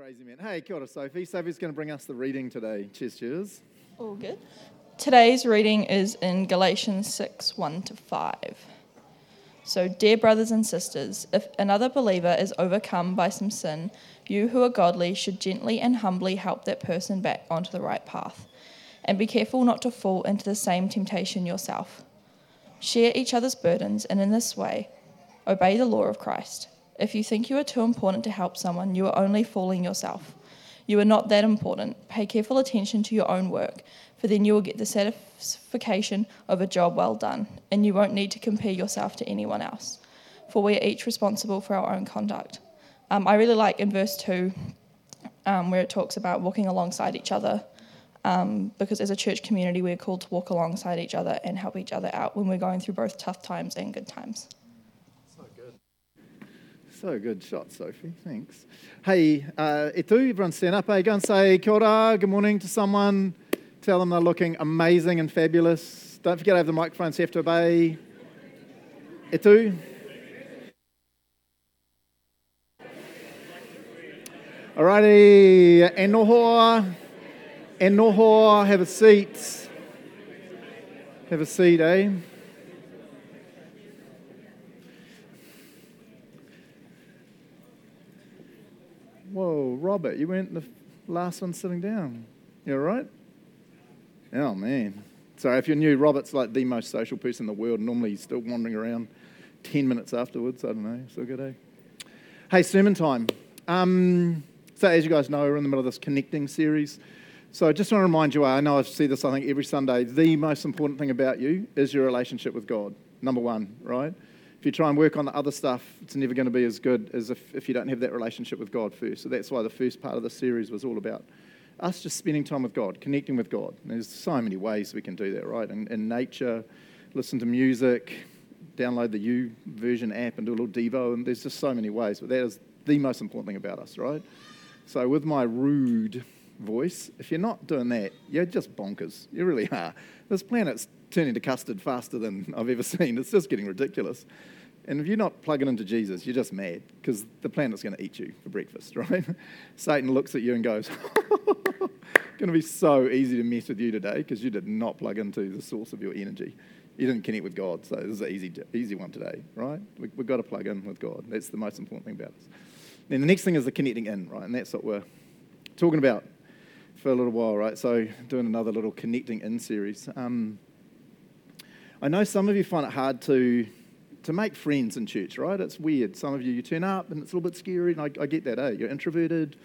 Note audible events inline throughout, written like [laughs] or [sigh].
crazy man. Hey, kia ora, Sophie. Sophie's going to bring us the reading today. Cheers, cheers. All good. Today's reading is in Galatians 6 1 to 5. So, dear brothers and sisters, if another believer is overcome by some sin, you who are godly should gently and humbly help that person back onto the right path. And be careful not to fall into the same temptation yourself. Share each other's burdens, and in this way, obey the law of Christ. If you think you are too important to help someone, you are only fooling yourself. You are not that important. Pay careful attention to your own work, for then you will get the satisfaction of a job well done, and you won't need to compare yourself to anyone else, for we are each responsible for our own conduct. Um, I really like in verse 2 um, where it talks about walking alongside each other, um, because as a church community, we're called to walk alongside each other and help each other out when we're going through both tough times and good times. So good shot, Sophie. Thanks. Hey, uh, e everyone stand up. Hey, go and say kia ora, good morning to someone. Tell them they're looking amazing and fabulous. Don't forget to have the microphones, have to obey. E tu. Alrighty, e noho, e noho, have a seat. Have a seat, eh? Whoa, Robert, you weren't the last one sitting down. You all right? Oh, man. Sorry, if you're new, Robert's like the most social person in the world. Normally, he's still wandering around 10 minutes afterwards. I don't know. Still good, eh? Hey, sermon time. Um, so, as you guys know, we're in the middle of this connecting series. So, I just want to remind you I know I see this, I think, every Sunday. The most important thing about you is your relationship with God. Number one, right? If you try and work on the other stuff, it's never going to be as good as if, if you don't have that relationship with God first. So that's why the first part of the series was all about us just spending time with God, connecting with God. And there's so many ways we can do that, right? In, in nature, listen to music, download the U version app and do a little Devo, and there's just so many ways. But that is the most important thing about us, right? So with my rude voice, if you're not doing that, you're just bonkers. You really are. This planet's turning to custard faster than I've ever seen. It's just getting ridiculous. And if you're not plugging into Jesus, you're just mad because the planet's going to eat you for breakfast, [laughs] right? Satan looks at you and goes, [laughs] going to be so easy to mess with you today because you did not plug into the source of your energy. You didn't connect with God, so this is an easy, easy one today, right? We, have got to plug in with God. That's the most important thing about us. Then the next thing is the connecting in, right? And that's what we're talking about for a little while, right? So doing another little connecting in series. Um, I know some of you find it hard to to make friends in church, right? It's weird. Some of you, you turn up and it's a little bit scary, and I, I get that, eh? You're introverted,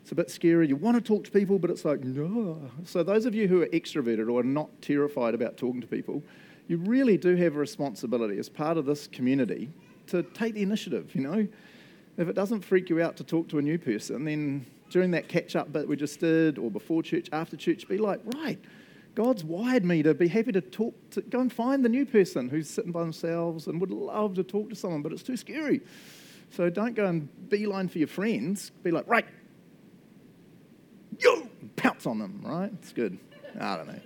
it's a bit scary. You want to talk to people, but it's like, no. So, those of you who are extroverted or are not terrified about talking to people, you really do have a responsibility as part of this community to take the initiative, you know? If it doesn't freak you out to talk to a new person, then during that catch up bit we just did, or before church, after church, be like, right, God's wired me to be happy to talk, to go and find the new person who's sitting by themselves and would love to talk to someone, but it's too scary. So don't go and beeline for your friends. Be like, right, yo, pounce on them, right? It's good. I don't know.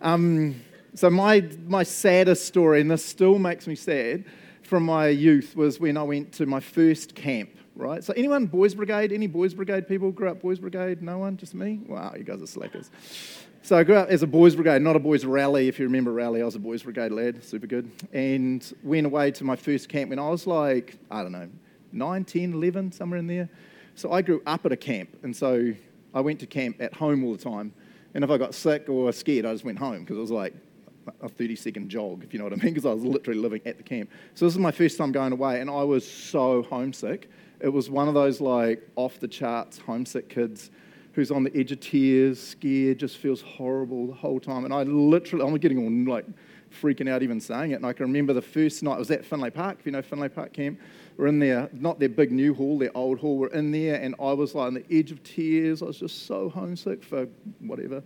Um, so my, my saddest story, and this still makes me sad, from my youth was when I went to my first camp, right? So anyone, Boys Brigade, any Boys Brigade people grew up Boys Brigade? No one? Just me? Wow, you guys are slackers. So I grew up as a boys' brigade, not a boys' rally. If you remember rally, I was a boys' brigade lad, super good. And went away to my first camp when I was like, I don't know, 9, 10, 11, somewhere in there. So I grew up at a camp. And so I went to camp at home all the time. And if I got sick or scared, I just went home because it was like a 30 second jog, if you know what I mean, because I was literally living at the camp. So this is my first time going away, and I was so homesick. It was one of those like off the charts homesick kids who's on the edge of tears, scared, just feels horrible the whole time. And I literally, I'm getting all like freaking out even saying it. And I can remember the first night, I was at Finlay Park, if you know Finlay Park Camp. We're in there, not their big new hall, their old hall. We're in there, and I was like on the edge of tears. I was just so homesick for whatever.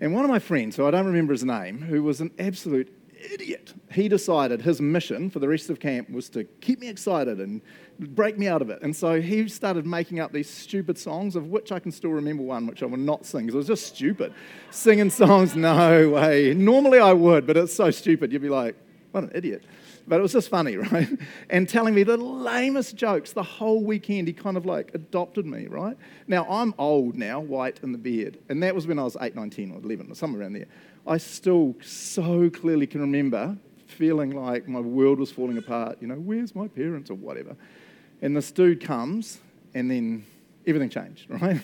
And one of my friends, who I don't remember his name, who was an absolute idiot. He decided his mission for the rest of camp was to keep me excited and break me out of it. And so he started making up these stupid songs, of which I can still remember one, which I will not sing because it was just stupid. Singing songs, no way. Normally I would, but it's so stupid. You'd be like, what an idiot. But it was just funny, [laughs] right? And telling me the lamest jokes the whole weekend. He kind of like adopted me, right? Now, I'm old now, white in the beard. And that was when I was 8, 9, 10, or 11, or somewhere around there. I still so clearly can remember feeling like my world was falling apart. You know, where's my parents or whatever? And this dude comes, and then everything changed, [laughs] right?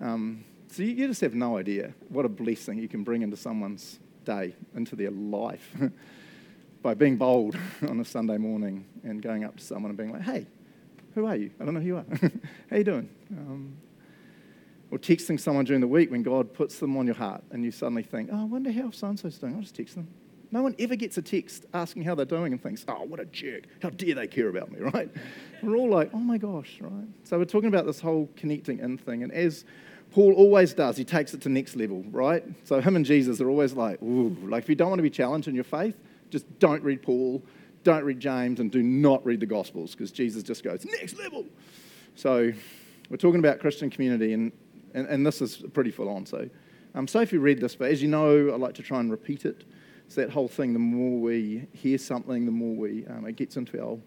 Um, so you, you just have no idea what a blessing you can bring into someone's day, into their life, [laughs] by being bold [laughs] on a Sunday morning and going up to someone and being like, hey, who are you? I don't know who you are. How you doing? Um, or texting someone during the week when God puts them on your heart and you suddenly think, oh, I wonder how so-and-so's doing. I'll just text them. No one ever gets a text asking how they're doing and thinks, oh, what a jerk. How dare they care about me, [laughs] right? We're all like, oh my gosh, right? So we're talking about this whole connecting in thing. And as Paul always does, he takes it to next level, right? So him and Jesus are always like, ooh, like if you don't want to be challenged in your faith, just don't read Paul, don't read James, and do not read the Gospels because Jesus just goes, next level. So we're talking about Christian community, and, and, and this is pretty full on. So, um, Sophie read this, but as you know, I like to try and repeat it. It's that whole thing. The more we hear something, the more we um, it gets into our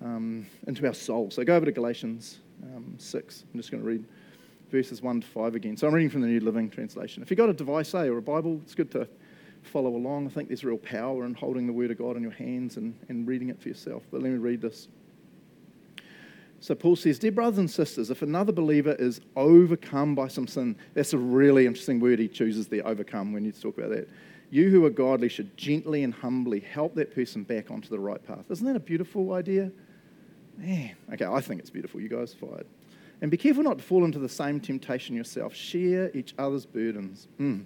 um, into our soul. So go over to Galatians um, six. I'm just going to read verses one to five again. So I'm reading from the New Living Translation. If you've got a device, say, or a Bible, it's good to follow along. I think there's real power in holding the Word of God in your hands and, and reading it for yourself. But let me read this. So Paul says, Dear brothers and sisters, if another believer is overcome by some sin, that's a really interesting word he chooses there, overcome, when you talk about that. You who are godly should gently and humbly help that person back onto the right path. Isn't that a beautiful idea? Man, okay, I think it's beautiful. You guys fired. And be careful not to fall into the same temptation yourself. Share each other's burdens. Mm.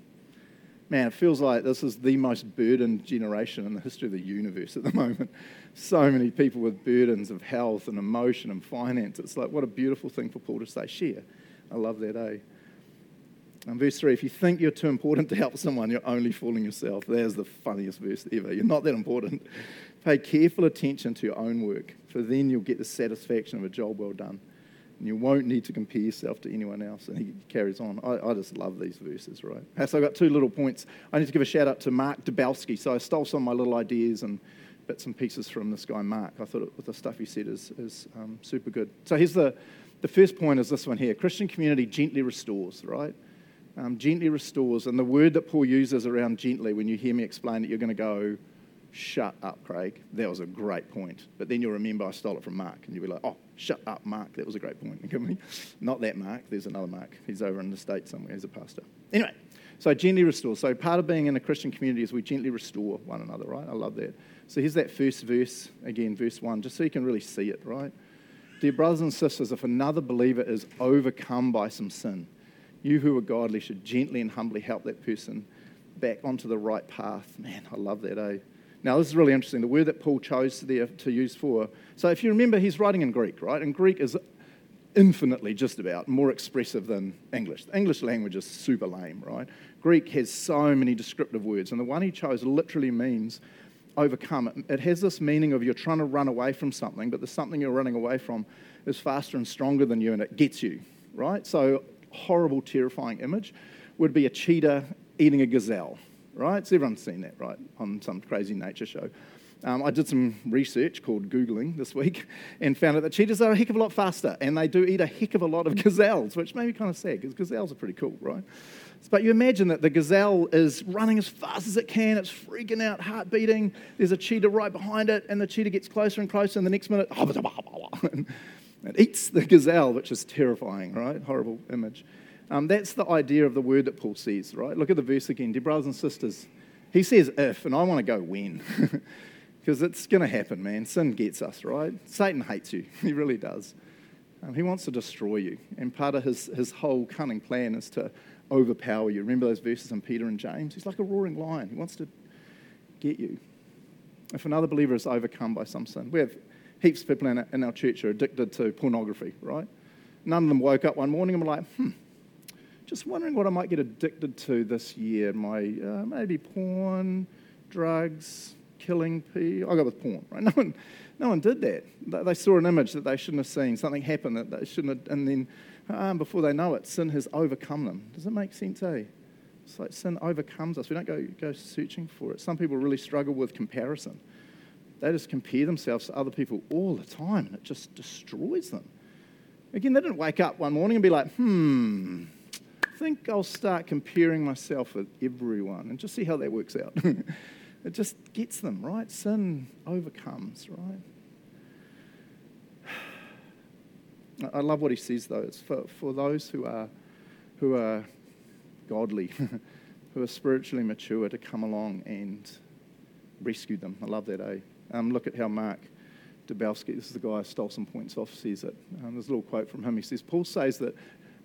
Man, it feels like this is the most burdened generation in the history of the universe at the [laughs] moment. So many people with burdens of health and emotion and finance. It's like, what a beautiful thing for Paul to say, share. I love that, eh? And verse 3 if you think you're too important to help someone, you're only fooling yourself. There's the funniest verse ever. You're not that important. [laughs] Pay careful attention to your own work, for then you'll get the satisfaction of a job well done. And you won't need to compare yourself to anyone else. And he carries on. I, I just love these verses, right? So I've got two little points. I need to give a shout out to Mark Dubowski. So I stole some of my little ideas and bits and pieces from this guy, Mark. I thought it, the stuff he said is, is um, super good. So here's the, the first point is this one here Christian community gently restores, right? um, gently restores. And the word that Paul uses around gently, when you hear me explain it, you're going to go, shut up, Craig. That was a great point. But then you'll remember I stole it from Mark, and you'll be like, oh, shut up, Mark. That was a great point. [laughs] Not that Mark. There's another Mark. He's over in the States somewhere. He's a pastor. Anyway, so gently restore. So part of being in a Christian community is we gently restore one another, right? I love that. So here's that first verse, again, verse 1, just so you can really see it, right? Dear brothers and sisters, if another believer is overcome by some sin, you who are godly should gently and humbly help that person back onto the right path. Man, I love that, eh? Now, this is really interesting. The word that Paul chose there to use for. So, if you remember, he's writing in Greek, right? And Greek is infinitely just about more expressive than English. The English language is super lame, right? Greek has so many descriptive words, and the one he chose literally means overcome. It has this meaning of you're trying to run away from something, but the something you're running away from is faster and stronger than you, and it gets you, right? So horrible, terrifying image would be a cheetah eating a gazelle, right? So everyone's seen that, right, on some crazy nature show. Um, I did some research called Googling this week [laughs] and found out that cheetahs are a heck of a lot faster and they do eat a heck of a lot of [laughs] gazelles, which made me kind of sad because gazelles are pretty cool, right? But you imagine that the gazelle is running as fast as it can, it's freaking out, heart beating. There's a cheetah right behind it, and the cheetah gets closer and closer, and the next minute, [laughs] It eats the gazelle, which is terrifying, right? Horrible image. Um, that's the idea of the word that Paul says, right? Look at the verse again. Dear brothers and sisters, he says if, and I want to go when. [laughs] Because it's going to happen, man. Sin gets us, right? Satan hates you. [laughs] He really does. Um, he wants to destroy you. And part of his, his whole cunning plan is to overpower you. Remember those verses in Peter and James? He's like a roaring lion. He wants to get you. If another believer is overcome by some sin, we have heaps of people in our, church are addicted to pornography, right? None of them woke up one morning and were like, hmm, just wondering what I might get addicted to this year. My uh, maybe porn, drugs, killing people. I go with porn, right? [laughs] No one, no one did that. They saw an image that they shouldn't have seen. Something happened that they shouldn't have, and then um, before they know it, sin has overcome them. Does it make sense, eh? It's like sin overcomes us. We don't go, go searching for it. Some people really struggle with comparison. They just compare themselves to other people all the time, and it just destroys them. Again, they didn't wake up one morning and be like, hmm, think I'll start comparing myself with everyone and just see how that works out. [laughs] it just gets them, right? Sin overcomes, right? [sighs] I love what he says, though. It's for, for those who are, who are godly, [laughs] who are spiritually mature, to come along and rescue them. I love that, eh? Um, look at how Mark Dubowski, this is the guy I stole some points off, says it. Um, there's a little quote from him. He says, Paul says that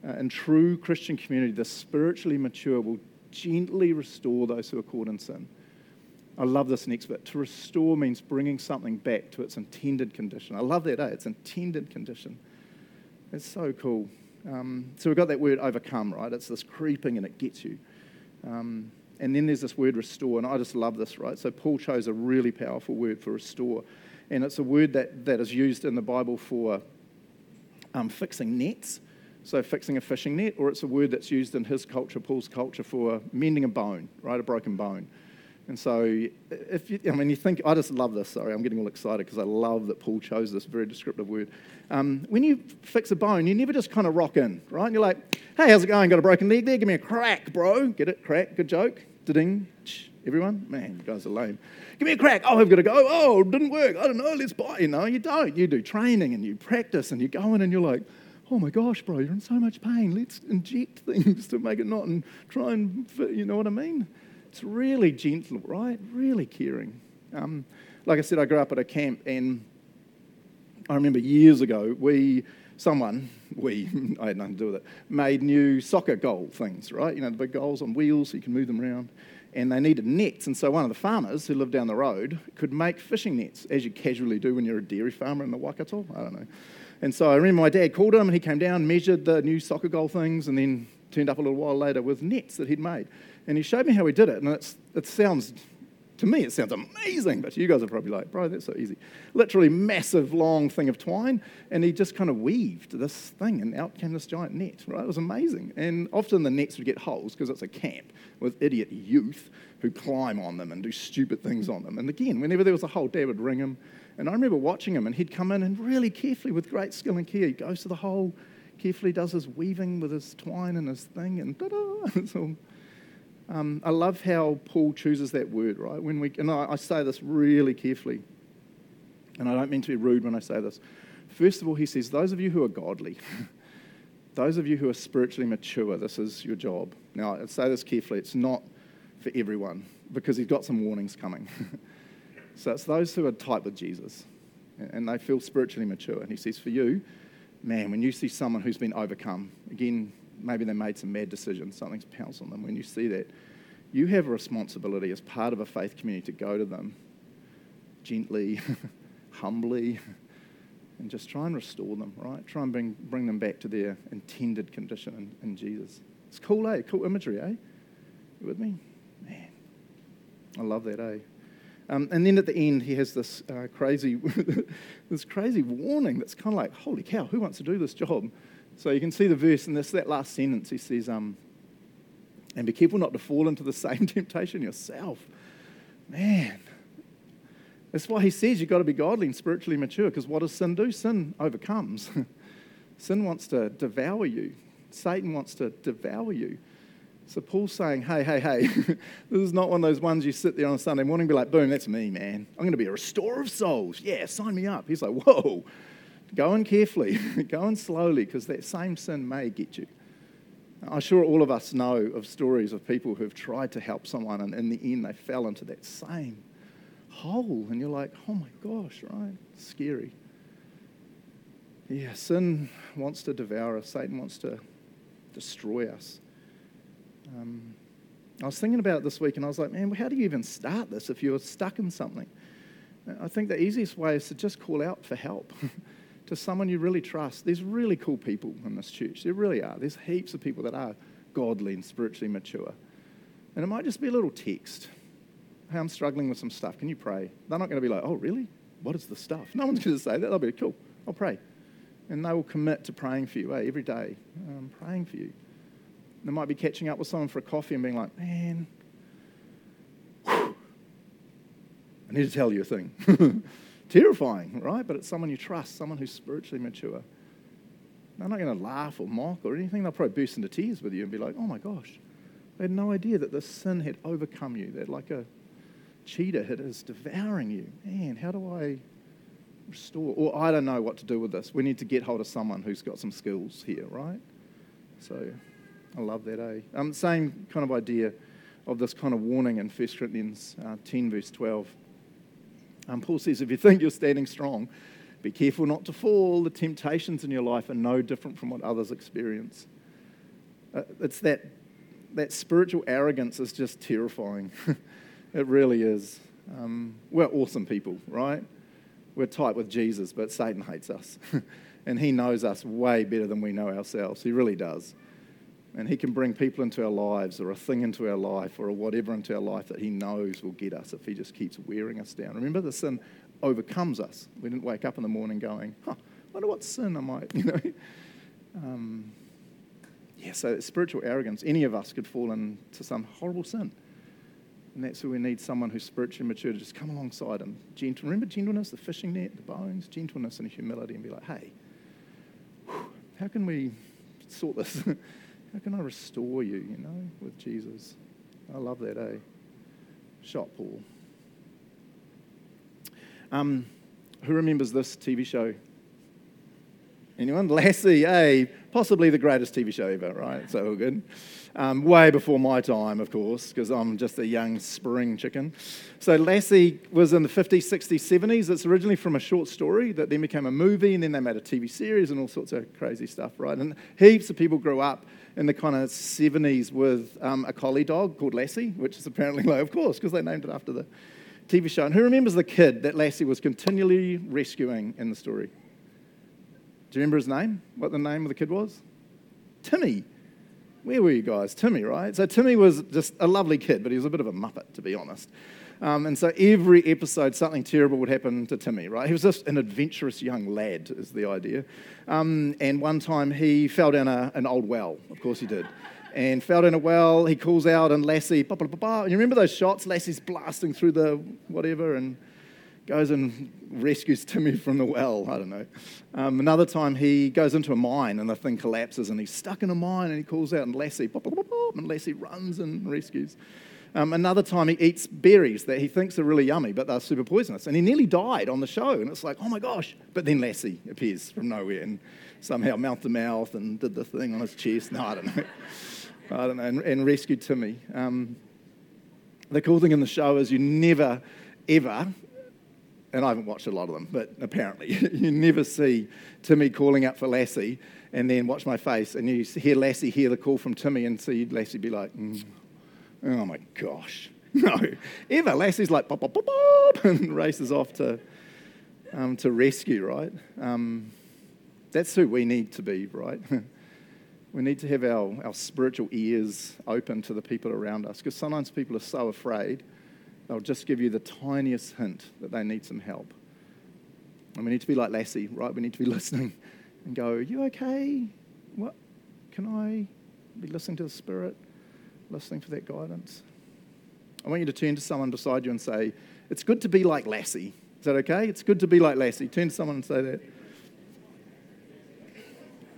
uh, in true Christian community, the spiritually mature will gently restore those who are caught in sin. I love this next bit. To restore means bringing something back to its intended condition. I love that, eh? Its intended condition. It's so cool. Um, so we've got that word overcome, right? It's this creeping and it gets you. Um, and then there's this word restore, and I just love this, right? So Paul chose a really powerful word for restore, and it's a word that, that is used in the Bible for um, fixing nets, so fixing a fishing net, or it's a word that's used in his culture, Paul's culture, for mending a bone, right? A broken bone. And so, if you, I mean, you think, I just love this. Sorry, I'm getting all excited because I love that Paul chose this very descriptive word. Um, when you fix a bone, you never just kind of rock in, right? And you're like, hey, how's it going? Got a broken leg there? Give me a crack, bro. Get it? Crack. Good joke. Ding. Everyone? Man, you guys are lame. Give me a crack. Oh, I've got to go. Oh, didn't work. I don't know. Let's buy. You know, you don't. You do training and you practice and you go in and you're like, oh my gosh, bro, you're in so much pain. Let's inject [laughs] things to make it not and try and fit. You know what I mean? It's really gentle, right? Really caring. Um, like I said, I grew up at a camp, and I remember years ago, we, someone, [laughs] we, [laughs] I had nothing to do with it, made new soccer goal things, right? You know, the big goals on wheels so you can move them around. And they needed nets, and so one of the farmers who lived down the road could make fishing nets, as you casually do when you're a dairy farmer in the Waikato. I don't know. And so I remember my dad called him, and he came down, measured the new soccer goal things, and then turned up a little while later with nets that he'd made. And he showed me how he did it. And it sounds, to me, it sounds amazing. But you guys are probably like, bro, that's so easy. Literally massive, long thing of twine. And he just kind of weaved this thing, and out came this giant net, right? It was amazing. And often the nets would get holes because it's a camp with idiot youth who climb on them and do stupid things on them. And again, whenever there was a hole, Dad would ring him. And I remember watching him, and he'd come in and really carefully, with great skill and care, he goes to the hole, carefully does his weaving with his twine and his thing, and [laughs] ta-da! Um, I love how Paul chooses that word, right? When we, and I, I say this really carefully, and I don't mean to be rude when I say this. First of all, he says, Those of you who are godly, [laughs] those of you who are spiritually mature, this is your job. Now, I say this carefully, it's not for everyone because he's got some warnings coming. [laughs] so it's those who are tight with Jesus and they feel spiritually mature. And he says, For you, man, when you see someone who's been overcome, again, maybe they made some mad decisions, something's pounced on them. When you see that, you have a responsibility as part of a faith community to go to them gently, [laughs] humbly, [laughs] and just try and restore them, right? Try and bring, bring them back to their intended condition in, in Jesus. It's cool, eh? Cool imagery, eh? You with me? Man, I love that, eh? Um, and then at the end, he has this uh, crazy, [laughs] this crazy warning that's kind of like, holy cow, who wants to do this job? So you can see the verse in this, that last sentence. He says, um, and be careful not to fall into the [laughs] same temptation yourself. Man, that's why he says you've got to be godly and spiritually mature, because what does sin do? Sin overcomes. [laughs] sin wants to devour you, Satan wants to devour you. So Paul's saying, hey, hey, hey, [laughs] this is not one of those ones you sit there on a Sunday morning and be like, boom, that's me, man. I'm going to be a restorer of souls. Yeah, sign me up. He's like, whoa, Go in carefully, [laughs] go in slowly, because that same sin may get you. I'm sure all of us know of stories of people who've tried to help someone, and in the end, they fell into that same hole. And you're like, oh my gosh, right? scary. Yeah, sin wants to devour us, Satan wants to destroy us. Um, I was thinking about it this week, and I was like, man, how do you even start this if you're stuck in something? I think the easiest way is to just call out for help. [laughs] to someone you really trust. There's really cool people in this church. There really are. There's heaps of people that are godly and spiritually mature. And it might just be a little text. Hey, I'm struggling with some stuff. Can you pray? They're not going to be like, oh, really? What is the stuff? No one's [laughs] going to say that. They'll be cool. I'll pray. And they will commit to praying for you eh, every day. I'm praying for you. They might be catching up with someone for a coffee and being like, man, whew, I need to tell you a thing. [laughs] Terrifying, right? But it's someone you trust, someone who's spiritually mature. They're not going to laugh or mock or anything. They'll probably burst into tears with you and be like, oh my gosh, they had no idea that this sin had overcome you, that like a cheetah it is devouring you. Man, how do I restore? Or I don't know what to do with this. We need to get hold of someone who's got some skills here, right? So I love that, eh? Um, same kind of idea of this kind of warning in 1 Corinthians uh, 10, verse 12. Um, Paul says, if you think you're standing strong, be careful not to fall. The temptations in your life are no different from what others experience. Uh, it's that, that spiritual arrogance is just terrifying. [laughs] it really is. Um, we're awesome people, right? We're tight with Jesus, but Satan hates us. [laughs] and he knows us way better than we know ourselves. He really does. And he can bring people into our lives or a thing into our life or a whatever into our life that he knows will get us if he just keeps wearing us down. Remember, the sin overcomes us. We didn't wake up in the morning going, huh, wonder what sin am I might, [laughs] you know. Um, yeah, so spiritual arrogance, any of us could fall into some horrible sin. And that's where we need someone who's spiritually mature to just come alongside and gentle. Remember gentleness, the fishing net, the bones, gentleness and humility, and be like, hey, how can we sort this? [laughs] how can I restore you, you know, with Jesus? I love that, eh? Shot Paul. Um, who remembers this TV show? Anyone? [laughs] Lassie, eh? Possibly the greatest TV show ever, right? So good. Um, way before my time, of course, because I'm just a young spring chicken. So Lassie was in the 50s, 60s, 70s. It's originally from a short story that then became a movie, and then they made a TV series and all sorts of crazy stuff, right? And heaps of people grew up in the kind of 70s with um, a collie dog called Lassie, which is apparently, like, of course, because they named it after the TV show. And who remembers the kid that Lassie was continually rescuing in the story? Do you remember his name? What the name of the kid was? Timmy. Where were you guys? Timmy, right? So Timmy was just a lovely kid, but he was a bit of a muppet, to be honest. Um, and so every episode, something terrible would happen to Timmy, right? He was just an adventurous young lad, is the idea. Um, and one time he fell down a, an old well. Of course he did and fell in a well. He calls out, and Lassie, bah, bah, bah, you remember those shots? Lassie's blasting through the whatever and goes and rescues Timmy from the well. I don't know. Um, another time he goes into a mine and the thing collapses and he's stuck in a mine and he calls out, and Lassie, and Lassie runs and rescues. Um, another time he eats berries that he thinks are really yummy, but they're super poisonous. And he nearly died on the show. And it's like, oh my gosh. But then Lassie appears from nowhere and somehow mouth to mouth and did the thing on his chest. No, I don't know. [laughs] I don't know, and, and rescued Timmy. Um, the cool thing in the show is you never, ever, and I haven't watched a lot of them, but apparently [laughs] you never see Timmy calling out for Lassie and then watch my face and you hear Lassie hear the call from Timmy and see Lassie be like, mm, oh my gosh. [laughs] No, ever. Lassie's like, pop, pop, pop, pop, [laughs] and races off to, um, to rescue, right? Um, that's who we need to be, right? We need to have our, our spiritual ears open to the people around us because sometimes people are so afraid they'll just give you the tiniest hint that they need some help. And we need to be like Lassie, right? We need to be [laughs] listening and go, you okay? What? Can I be listening to the Spirit, listening for that guidance? I want you to turn to someone beside you and say, It's good to be like Lassie. Is that okay? It's good to be like Lassie. Turn to someone and say that.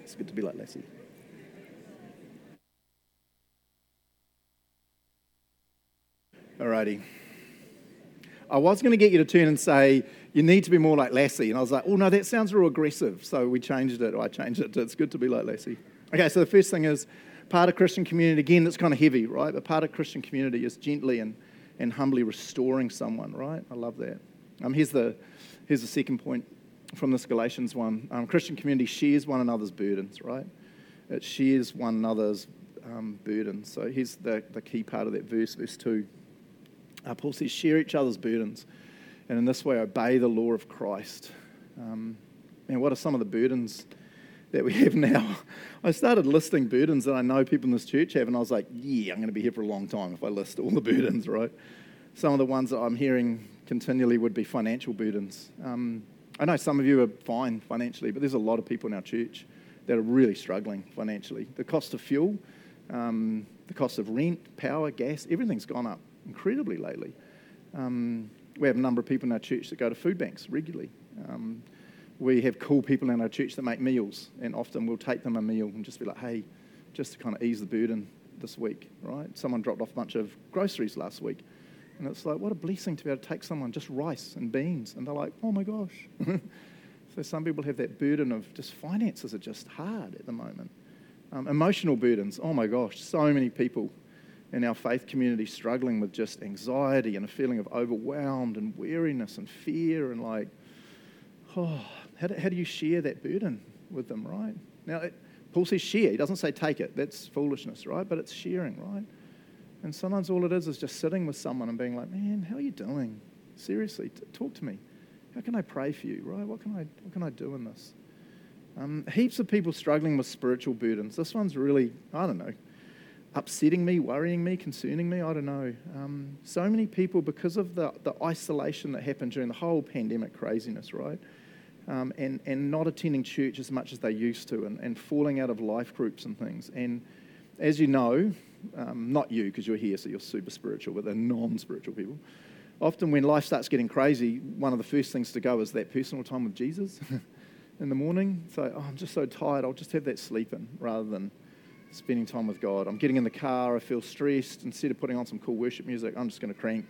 It's good to be like Lassie. Alrighty. I was going to get you to turn and say, you need to be more like Lassie. And I was like, oh, no, that sounds real aggressive. So we changed it. I changed it to, it's good to be like Lassie. Okay, so the first thing is part of Christian community, again, it's kind of heavy, right? But part of Christian community is gently and, and humbly restoring someone, right? I love that. Um, here's, the, here's the second point from this Galatians one. Um, Christian community shares one another's burdens, right? It shares one another's um, burdens. So here's the, the key part of that verse, verse 2. Uh, Paul says, share each other's burdens, and in this way obey the law of Christ. Um, and what are some of the burdens that we have now? [laughs] I started listing burdens that I know people in this church have, and I was like, yeah, I'm going to be here for a long time if I list all the [laughs] burdens, right? Some of the ones that I'm hearing continually would be financial burdens. Um, I know some of you are fine financially, but there's a lot of people in our church that are really struggling financially. The cost of fuel Um, the cost of rent, power, gas, everything's gone up incredibly lately. Um, we have a number of people in our church that go to food banks regularly. Um, we have cool people in our church that make meals, and often we'll take them a meal and just be like, hey, just to kind of ease the burden this week, right? Someone dropped off a bunch of groceries last week, and it's like, what a blessing to be able to take someone just rice and beans, and they're like, oh my gosh. [laughs] so some people have that burden of just finances are just hard at the moment. Um, emotional burdens, oh my gosh, so many people in our faith community struggling with just anxiety and a feeling of overwhelmed and weariness and fear and like, oh, how do, how do you share that burden with them, right? Now, it, Paul says share. He doesn't say take it. That's foolishness, right? But it's sharing, right? And sometimes all it is is just sitting with someone and being like, man, how are you doing? Seriously, t- talk to me. How can I pray for you, right? What can I, what can I do in this? Um, heaps of people struggling with spiritual burdens. This one's really, I don't know, upsetting me, worrying me, concerning me. I don't know. Um, so many people, because of the, the isolation that happened during the whole pandemic craziness, right? Um, and, and not attending church as much as they used to, and, and falling out of life groups and things. And as you know, um, not you because you're here, so you're super spiritual, but they're non spiritual people. Often, when life starts getting crazy, one of the first things to go is that personal time with Jesus [laughs] in the morning. So, oh, I'm just so tired, I'll just have that sleep in rather than spending time with God. I'm getting in the car, I feel stressed. Instead of putting on some cool worship music, I'm just going to crank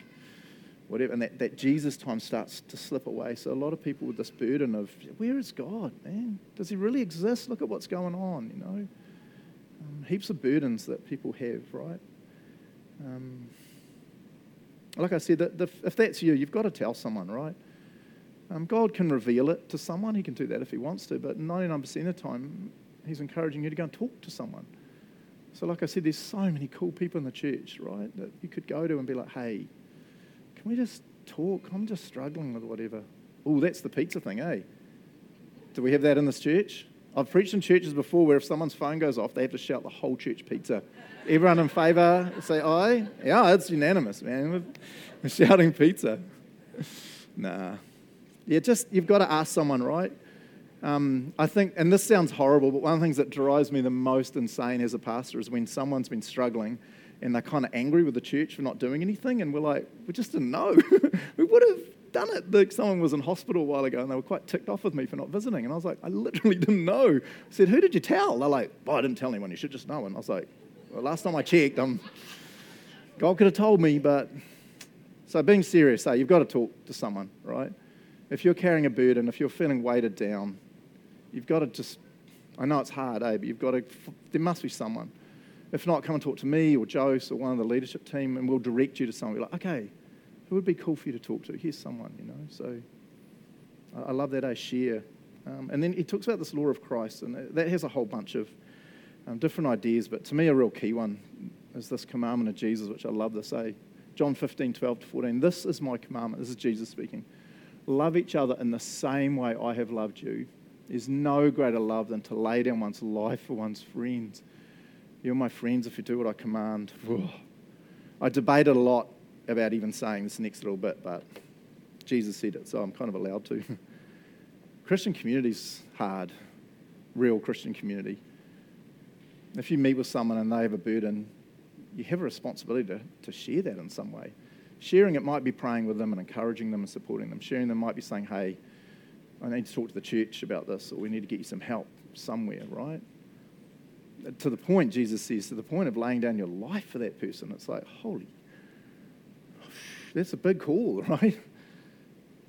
whatever. And that, that Jesus time starts to slip away. So a lot of people with this burden of, where is God, man? Does he really exist? Look at what's going on, you know? Um, heaps of burdens that people have, right? Um, like I said, the, the, if that's you, you've got to tell someone, right? Um, God can reveal it to someone. He can do that if he wants to. But 99% of the time, he's encouraging you to go and talk to someone. So, like I said, there's so many cool people in the church, right, that you could go to and be like, hey, can we just talk? I'm just struggling with whatever. Oh, that's the pizza thing, eh? Do we have that in this church? I've preached in churches before where if someone's phone goes off, they have to shout the whole church pizza. Everyone in favour, say aye. Yeah, it's unanimous, man. We're shouting pizza. nah. Yeah, just, you've got to ask someone, right? Um, I think, and this sounds horrible, but one of the things that drives me the most insane as a pastor is when someone's been struggling and they're kind of angry with the church for not doing anything, and we're like, we just didn't know. [laughs] we would have done it. Someone was in hospital a while ago, and they were quite ticked off with me for not visiting, and I was like, I literally [laughs] didn't know. I said, who did you tell? They're like, oh, I didn't tell anyone. You should just know. And I was like, well, last time I checked, um, God could have told me, but so being serious, hey, you've got to talk to someone, right? If you're carrying a burden, if you're feeling weighted down, You've got to just, I know it's hard, eh, but you've got to, there must be someone. If not, come and talk to me or Jose or one of the leadership team and we'll direct you to someone. Be like, okay, who would be cool for you to talk to? Here's someone, you know. So I love that I share. Um, and then he talks about this law of Christ, and that has a whole bunch of um, different ideas, but to me, a real key one is this commandment of Jesus, which I love to say. John 15, 12 to 14. This is my commandment. This is Jesus speaking. Love each other in the same way I have loved you. There's no greater love than to lay down one's life for one's friends. You're my friends if you do what I command. [sighs] I debated a lot about even saying this next little bit, but Jesus said it, so I'm kind of allowed to. [laughs] Christian community's hard, real Christian community. If you meet with someone and they have a burden, you have a responsibility to, to share that in some way. Sharing it might be praying with them and encouraging them and supporting them. Sharing them might be saying, hey, I need to talk to the church about this, or we need to get you some help somewhere, right? To the point, Jesus says, to the point of laying down your life for that person. It's like, holy, that's a big call, [laughs] right?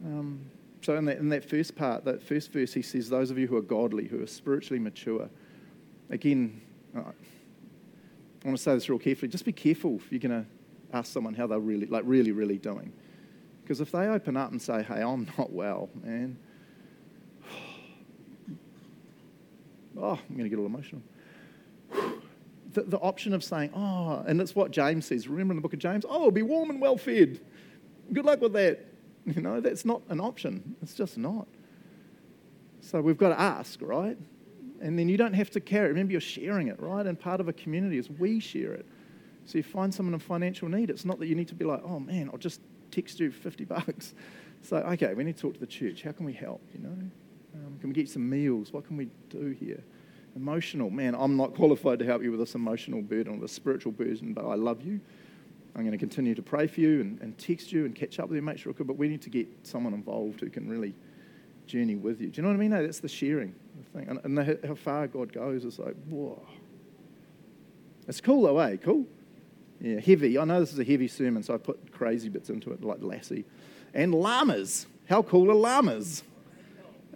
Um, so, in that, in that first part, that first verse, he says, Those of you who are godly, who are spiritually mature, again, uh, I want to say this real carefully. Just be careful if you're going to ask someone how they're really, like, really, really doing. Because if they open up and say, Hey, I'm [laughs] not well, man, oh, I'm going to get all emotional. The, the option of saying, oh, and that's what James says. Remember in the book of James? Oh, be warm and well fed. Good luck with that. You know, that's not an option. It's just not. So we've got to ask, right? And then you don't have to carry it. Remember, you're sharing it, right? And part of a community is we share it. So you find someone in financial need. It's not that you need to be like, oh man, I'll just text you 50 [laughs] bucks. So, okay, we need to talk to the church. How can we help, you know? Um, can we get some meals? What can we do here? Emotional, man, I'm not qualified to help you with this emotional burden or the spiritual burden, but I love you. I'm going to continue to pray for you and, and text you and catch up with you, make sure. But we need to get someone involved who can really journey with you. Do you know what I mean? No, that's the sharing thing. And, and the, how far God goes is like, whoa. It's cool though, eh? Cool? Yeah, heavy. I know this is a heavy sermon, so I put crazy bits into it, like Lassie. And llamas. How cool are llamas?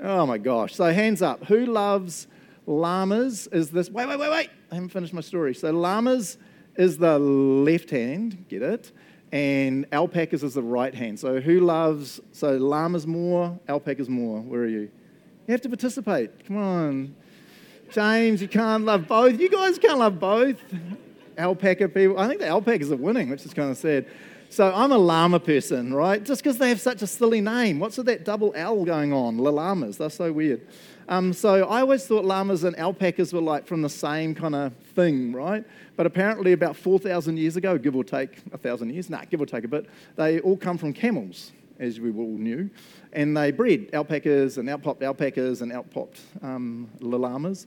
Oh my gosh. So hands up. Who loves llamas? Is this. Wait, wait, wait, wait. I haven't finished my story. So llamas is the left hand, get it? And alpacas is the right hand. So who loves, so llamas more, alpacas more? Where are you? You have to participate. Come on. James, you can't love both. You guys can't love both. Alpaca people. I think the alpacas are winning, which is kind of sad. So I'm a llama person, right? Just because they have such a silly name. What's with that double L going on? La llamas. They're so weird. Um, so I always thought llamas and alpacas were like from the same kind of thing, right? But apparently, about 4,000 years ago, give or take a thousand years, nah, give or take a bit, they all come from camels, as we all knew. And they bred alpacas and outpopped alpacas and outpopped um, llamas.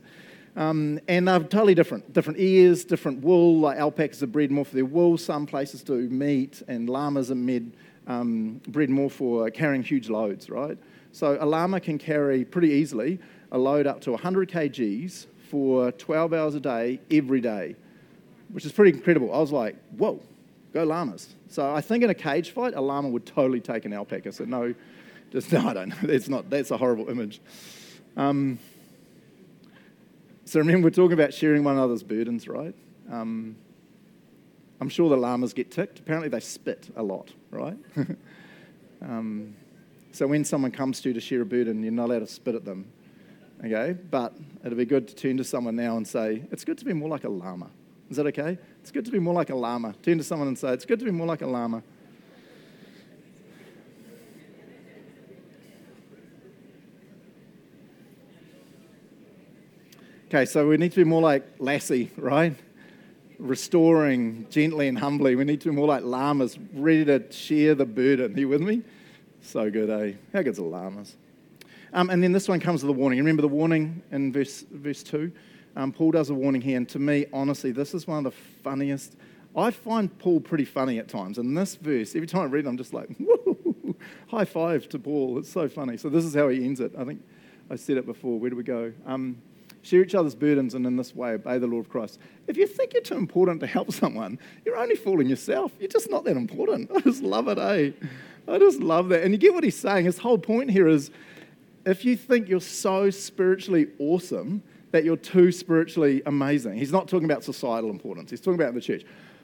Um, and they're totally different. Different ears, different wool. Like alpacas are bred more for their wool. Some places do meat, and llamas are med, um, bred more for carrying huge loads, right? So a llama can carry pretty easily a load up to 100 kgs for 12 hours a day, every day, which is pretty incredible. I was like, whoa, go llamas. So I think in a cage fight, a llama would totally take an alpaca. So no, just [laughs] no, I don't know. That's not. That's a horrible image. Um, so remember, we're talking about sharing one another's burdens, right? Um, I'm sure the llamas get ticked. Apparently, they spit a lot, right? [laughs] um, so when someone comes to you to share a burden, you're not allowed to spit at them, okay? But it'd be good to turn to someone now and say, It's good to be more like a llama. Is that okay? It's good to be more like a llama. Turn to someone and say, It's good to be more like a llama. Okay, so we need to be more like Lassie, right? Restoring gently and humbly. We need to be more like llamas, ready to share the burden. Are you with me? So good, eh? How good's the llamas? Um, and then this one comes with a warning. Remember the warning in verse, verse 2? Um, Paul does a warning here, and to me, honestly, this is one of the funniest. I find Paul pretty funny at times. And this verse, every time I read it, I'm just like, [laughs] high five to Paul. It's so funny. So this is how he ends it. I think I said it before. Where do we go? Um, share each other's burdens, and in this way, obey the Lord of Christ. If you think you're too important to help someone, you're only fooling yourself. You're just not that important. [laughs] I just love it, eh? I just love that. And you get what he's saying. His whole point here is if you think you're so spiritually awesome that you're too spiritually amazing, he's not talking about societal importance, he's talking about the church.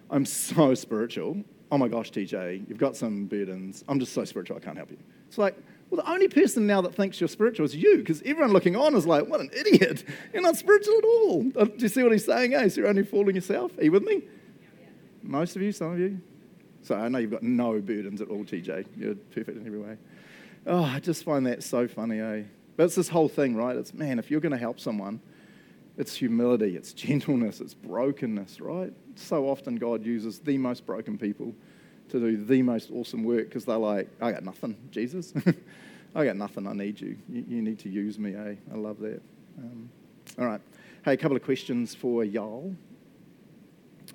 I'm so spiritual. Oh my gosh, TJ, you've got some burdens. I'm just so spiritual, I can't help you. It's like, well, the only person now that thinks you're spiritual is you, because everyone looking on is like, what an idiot. You're not spiritual at all. Uh, do you see what he's saying? Eh? So you're only fooling yourself. Are you with me? Most of you, some of you. So I know you've got no burdens at all, TJ. You're perfect in every way. Oh, I just find that so funny, eh? But it's this whole thing, right? It's, man, if you're going to help someone, it's humility, it's gentleness, it's brokenness, right? So often God uses the most broken people to do the most awesome work because they're like, I got nothing, Jesus. [laughs] I got nothing, I need you. you. you. need to use me, eh? I love that. Um, all right. Hey, a couple of questions for Y'all.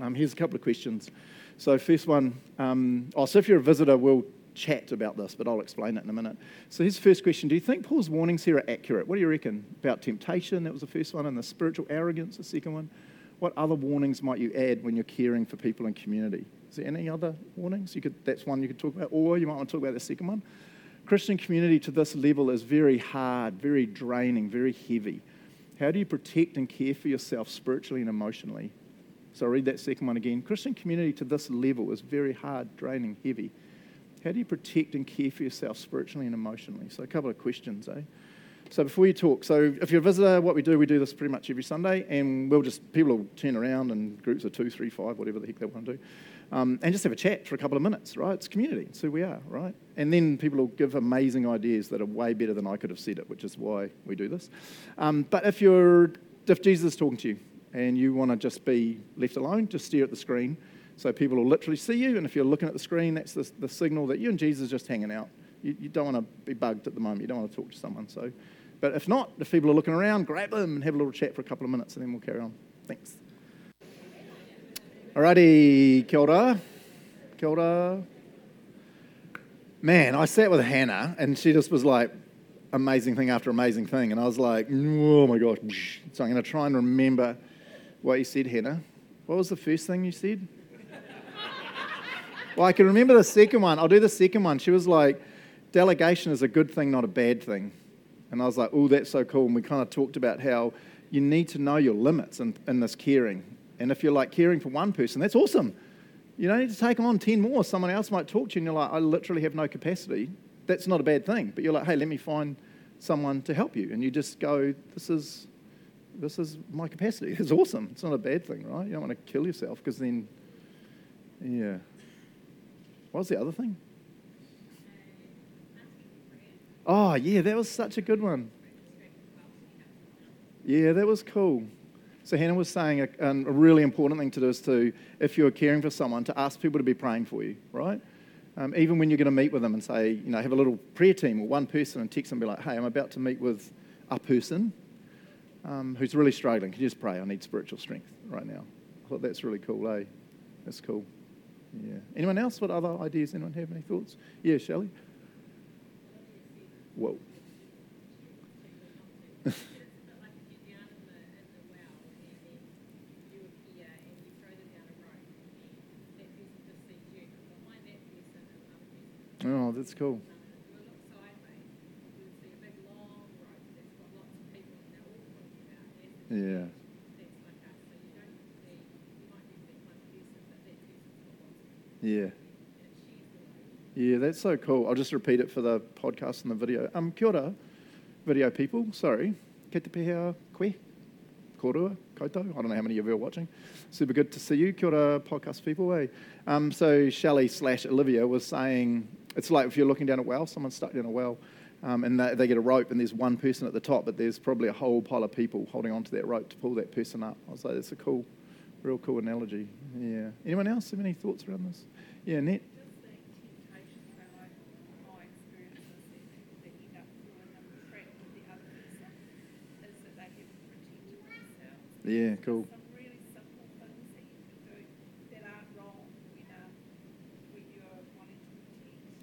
Um, here's a couple of questions. So, first one, um, oh, so if you're a visitor, we'll chat about this, but I'll explain it in a minute. So, his first question Do you think Paul's warnings here are accurate? What do you reckon? About temptation, that was the first one, and the spiritual arrogance, the second one. What other warnings might you add when you're caring for people in community? Is there any other warnings? You could, that's one you could talk about, or you might want to talk about the second one. Christian community to this level is very hard, very draining, very heavy. How do you protect and care for yourself spiritually and emotionally? So I'll read that second one again. Christian community to this level is very hard, draining, heavy. How do you protect and care for yourself spiritually and emotionally? So a couple of questions, eh? So before you talk, so if you're a visitor, what we do, we do this pretty much every Sunday, and we'll just people will turn around in groups of two, three, five, whatever the heck they want to do, um, and just have a chat for a couple of minutes, right? It's community, it's who we are, right? And then people will give amazing ideas that are way better than I could have said it, which is why we do this. Um, but if you're if Jesus is talking to you and you want to just be left alone, just stare at the screen. So people will literally see you, and if you're looking at the screen, that's the, the signal that you and Jesus are just hanging out. You, you don't want to be bugged at the moment. You don't want to talk to someone. So But if not, if people are looking around, grab them and have a little chat for a couple of minutes and then we'll carry on. Thanks. Alrighty, kia ora. Kia ora. Man, I sat with Hannah and she just was like, amazing thing after amazing thing. And I was like, oh my gosh. So I'm going to try and remember what you said, Hannah. What was the first thing you said? well, I can remember the second one. I'll do the second one. She was like, delegation is a good thing, not a bad thing. And I was like, oh, that's so cool. And we kind of talked about how you need to know your limits in, in this caring. And if you're like caring for one person, that's awesome. You don't need to take them on 10 more. Someone else might talk to you and you're like, I literally have no capacity that's not a bad thing. But you're like, hey, let me find someone to help you. And you just go, this is, this is my capacity. [laughs] It's awesome. It's not a bad thing, right? You don't want to kill yourself because then, yeah. What was the other thing? Oh, yeah, that was such a good one. Yeah, that was cool. So Hannah was saying a, a really important thing to do is to, if you're caring for someone, to ask people to be praying for you, right? Um, even when you're going to meet with them and say, you know, have a little prayer team or one person and text them and be like, hey, I'm about to meet with a person um, who's really struggling. Can you just pray? I need spiritual strength right now. I thought that's really cool, eh? That's cool. Yeah. Anyone else? What other ideas? Anyone have any thoughts? Yeah, Shelley? Whoa. [laughs] Oh, that's cool. Yeah. Yeah. Yeah, that's so cool. I'll just repeat it for the podcast and the video. Um, kia ora, video people. Sorry. Kei te pehea koe. Korua, koutou. I don't know how many of you are watching. Super good to see you. Kia ora, podcast people. Um, so Shelley slash Olivia was saying it's like if you're looking down a well, someone's stuck down a well, um, and they, they, get a rope, and there's one person at the top, but there's probably a whole pile of people holding onto that rope to pull that person up. I was like, that's a cool, real cool analogy. Yeah. Anyone else have any thoughts around this? Yeah, Net. Yeah, cool.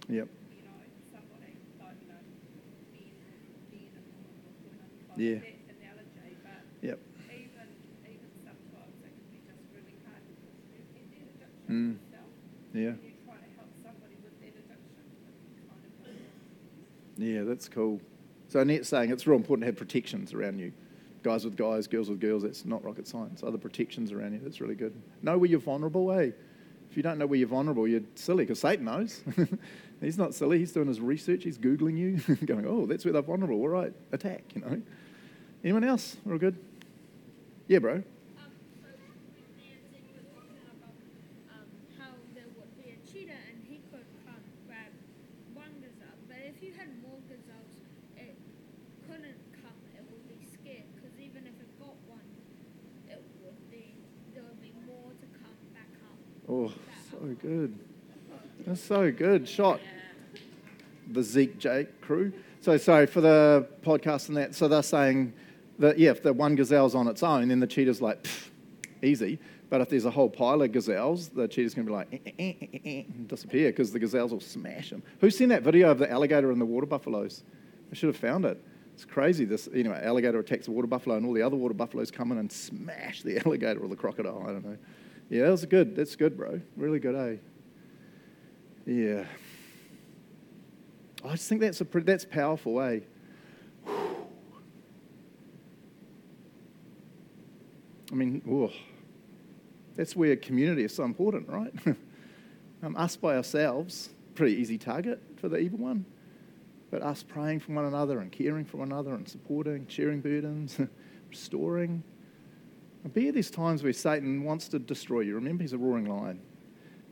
Yep. Yeah. Yep. Mm. Yeah. Yeah, that's cool. So Annette's saying it's real important to have protections around you. Guys with guys, girls with girls, that's not rocket science. Other protections around you, that's really good. Know where you're vulnerable, eh? If you don't know where you're vulnerable, you're silly because Satan knows. [laughs] he's not silly. He's doing his research. He's Googling you, [laughs] going, oh, that's where they're vulnerable. All right, attack, you know. Anyone else? All good? Yeah, bro. Oh, so good. That's so good. Shot. The Zeke Jake crew. So, sorry for the podcast and that. So, they're saying that, yeah, if the one gazelle's on its own, then the cheetah's like, easy. But if there's a whole pile of gazelles, the cheetah's going to be like, eh, eh, eh, eh, and disappear because the gazelles will smash them. Who's seen that video of the alligator and the water buffaloes? I should have found it. It's crazy. This, know, alligator attacks the water buffalo, and all the other water buffaloes come in and smash the [laughs] alligator or the crocodile. I don't know. Yeah, that was good. That's good, bro. Really good, eh? Yeah. I just think that's a that's powerful, eh? [sighs] I mean, that's where community is so important, right? [laughs] um, us by ourselves, pretty easy target for the evil one. But us praying for one another and caring for one another and supporting, sharing burdens, [laughs] restoring, be at these times where Satan wants to destroy you. Remember, he's a roaring lion.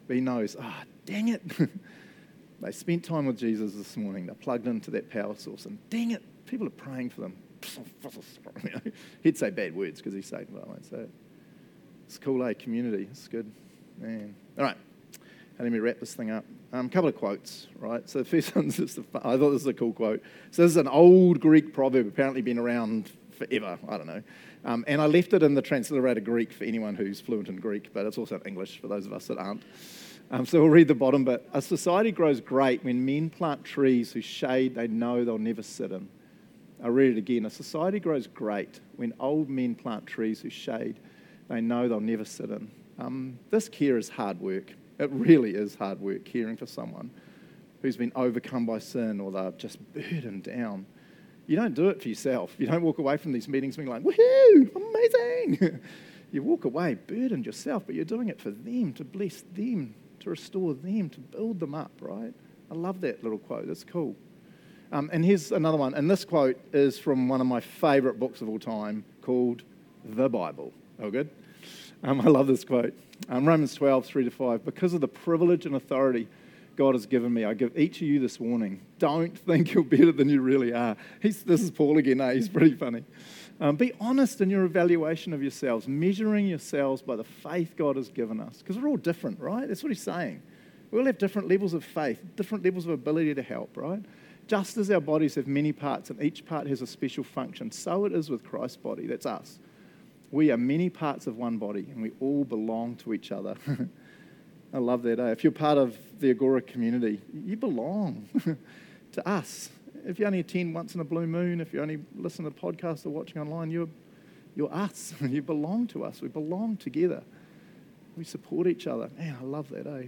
But he knows, ah, oh, dang it. [laughs] they spent time with Jesus this morning. They're plugged into that power source. And dang it, people are praying for them. [laughs] He'd say bad words because he's Satan, but I won't say it. It's cool, eh? Community. It's good. Man. All right. let me wrap this thing up. Um, a couple of quotes, right? So the first [laughs] one's just, a, I thought this was a cool quote. So this is an old Greek proverb, apparently been around forever. I don't know. Um, and I left it in the transliterated Greek for anyone who's fluent in Greek, but it's also in English for those of us that aren't. Um, so we'll read the bottom bit. A society grows great when men plant trees whose shade they know they'll never sit in. I'll read it again. A society grows great when old men plant trees whose shade they know they'll never sit in. Um, this care is hard work. It really is hard work caring for someone who's been overcome by sin or they're just burdened down. You don't do it for yourself. You don't walk away from these meetings being like, woohoo, amazing. [laughs] you walk away burdened yourself, but you're doing it for them, to bless them, to restore them, to build them up, right? I love that little quote. That's cool. Um, and here's another one. And this quote is from one of my favorite books of all time called The Bible. Oh, good? Um, I love this quote. Um, Romans 12, 3 to 5. Because of the privilege and authority God has given me, I give each of you this warning. Don't think you're better than you really are. He's, this is Paul again, eh? He's pretty funny. Um, be honest in your evaluation of yourselves, measuring yourselves by the faith God has given us. Because we're all different, right? That's what he's saying. We all have different levels of faith, different levels of ability to help, right? Just as our bodies have many parts and each part has a special function, so it is with Christ's body. That's us. We are many parts of one body and we all belong to each other. [laughs] I love that. Eh? If you're part of the Agora community, you belong [laughs] to us. If you only attend once in a blue moon, if you only listen to podcasts or watching online, you're, you're us. [laughs] you belong to us. We belong together. We support each other. Man, I love that, eh?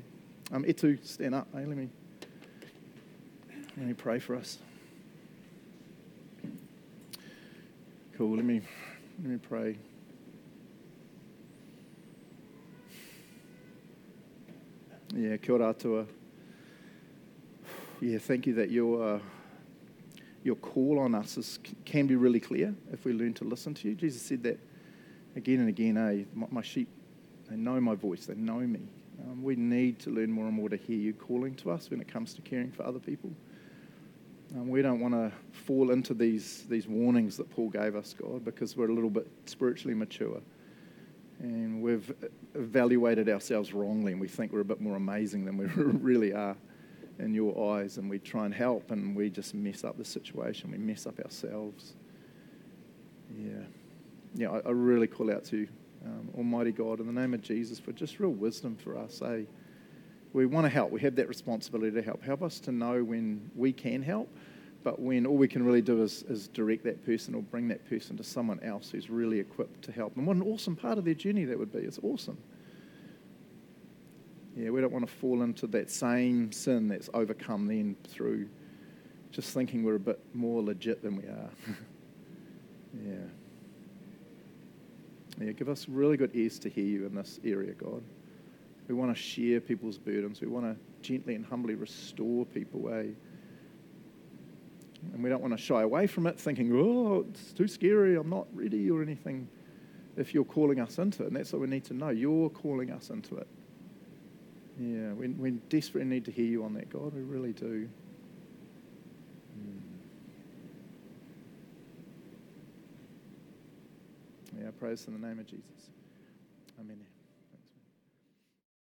Um, Etu, stand up. Eh? Let, me, let me pray for us. Cool. Let me, let me pray. Yeah, kia ora atua. Yeah, thank you that your, uh, your call on us is, can be really clear if we learn to listen to you. Jesus said that again and again, eh? My, my sheep, they know my voice, they know me. Um, we need to learn more and more to hear you calling to us when it comes to caring for other people. Um, we don't want to fall into these, these warnings that Paul gave us, God, because we're a little bit spiritually mature and we've evaluated ourselves wrongly and we think we're a bit more amazing than we [laughs] really are in your eyes and we try and help and we just mess up the situation we mess up ourselves yeah yeah i, I really call out to um, almighty god in the name of jesus for just real wisdom for us eh? we want to help we have that responsibility to help help us to know when we can help but when all we can really do is, is direct that person or bring that person to someone else who's really equipped to help. And what an awesome part of their journey that would be. It's awesome. Yeah, we don't want to fall into that same sin that's overcome then through just thinking we're a bit more legit than we are. [laughs] yeah. Yeah, give us really good ears to hear you in this area, God. We want to share people's burdens. We want to gently and humbly restore people, away. Eh? And we don't want to shy away from it thinking, oh, it's too scary, I'm not ready or anything. If you're calling us into it, and that's what we need to know. You're calling us into it. Yeah, we, we desperately need to hear you on that, God. We really do. Hmm. Yeah, praise in the name of Jesus. Amen.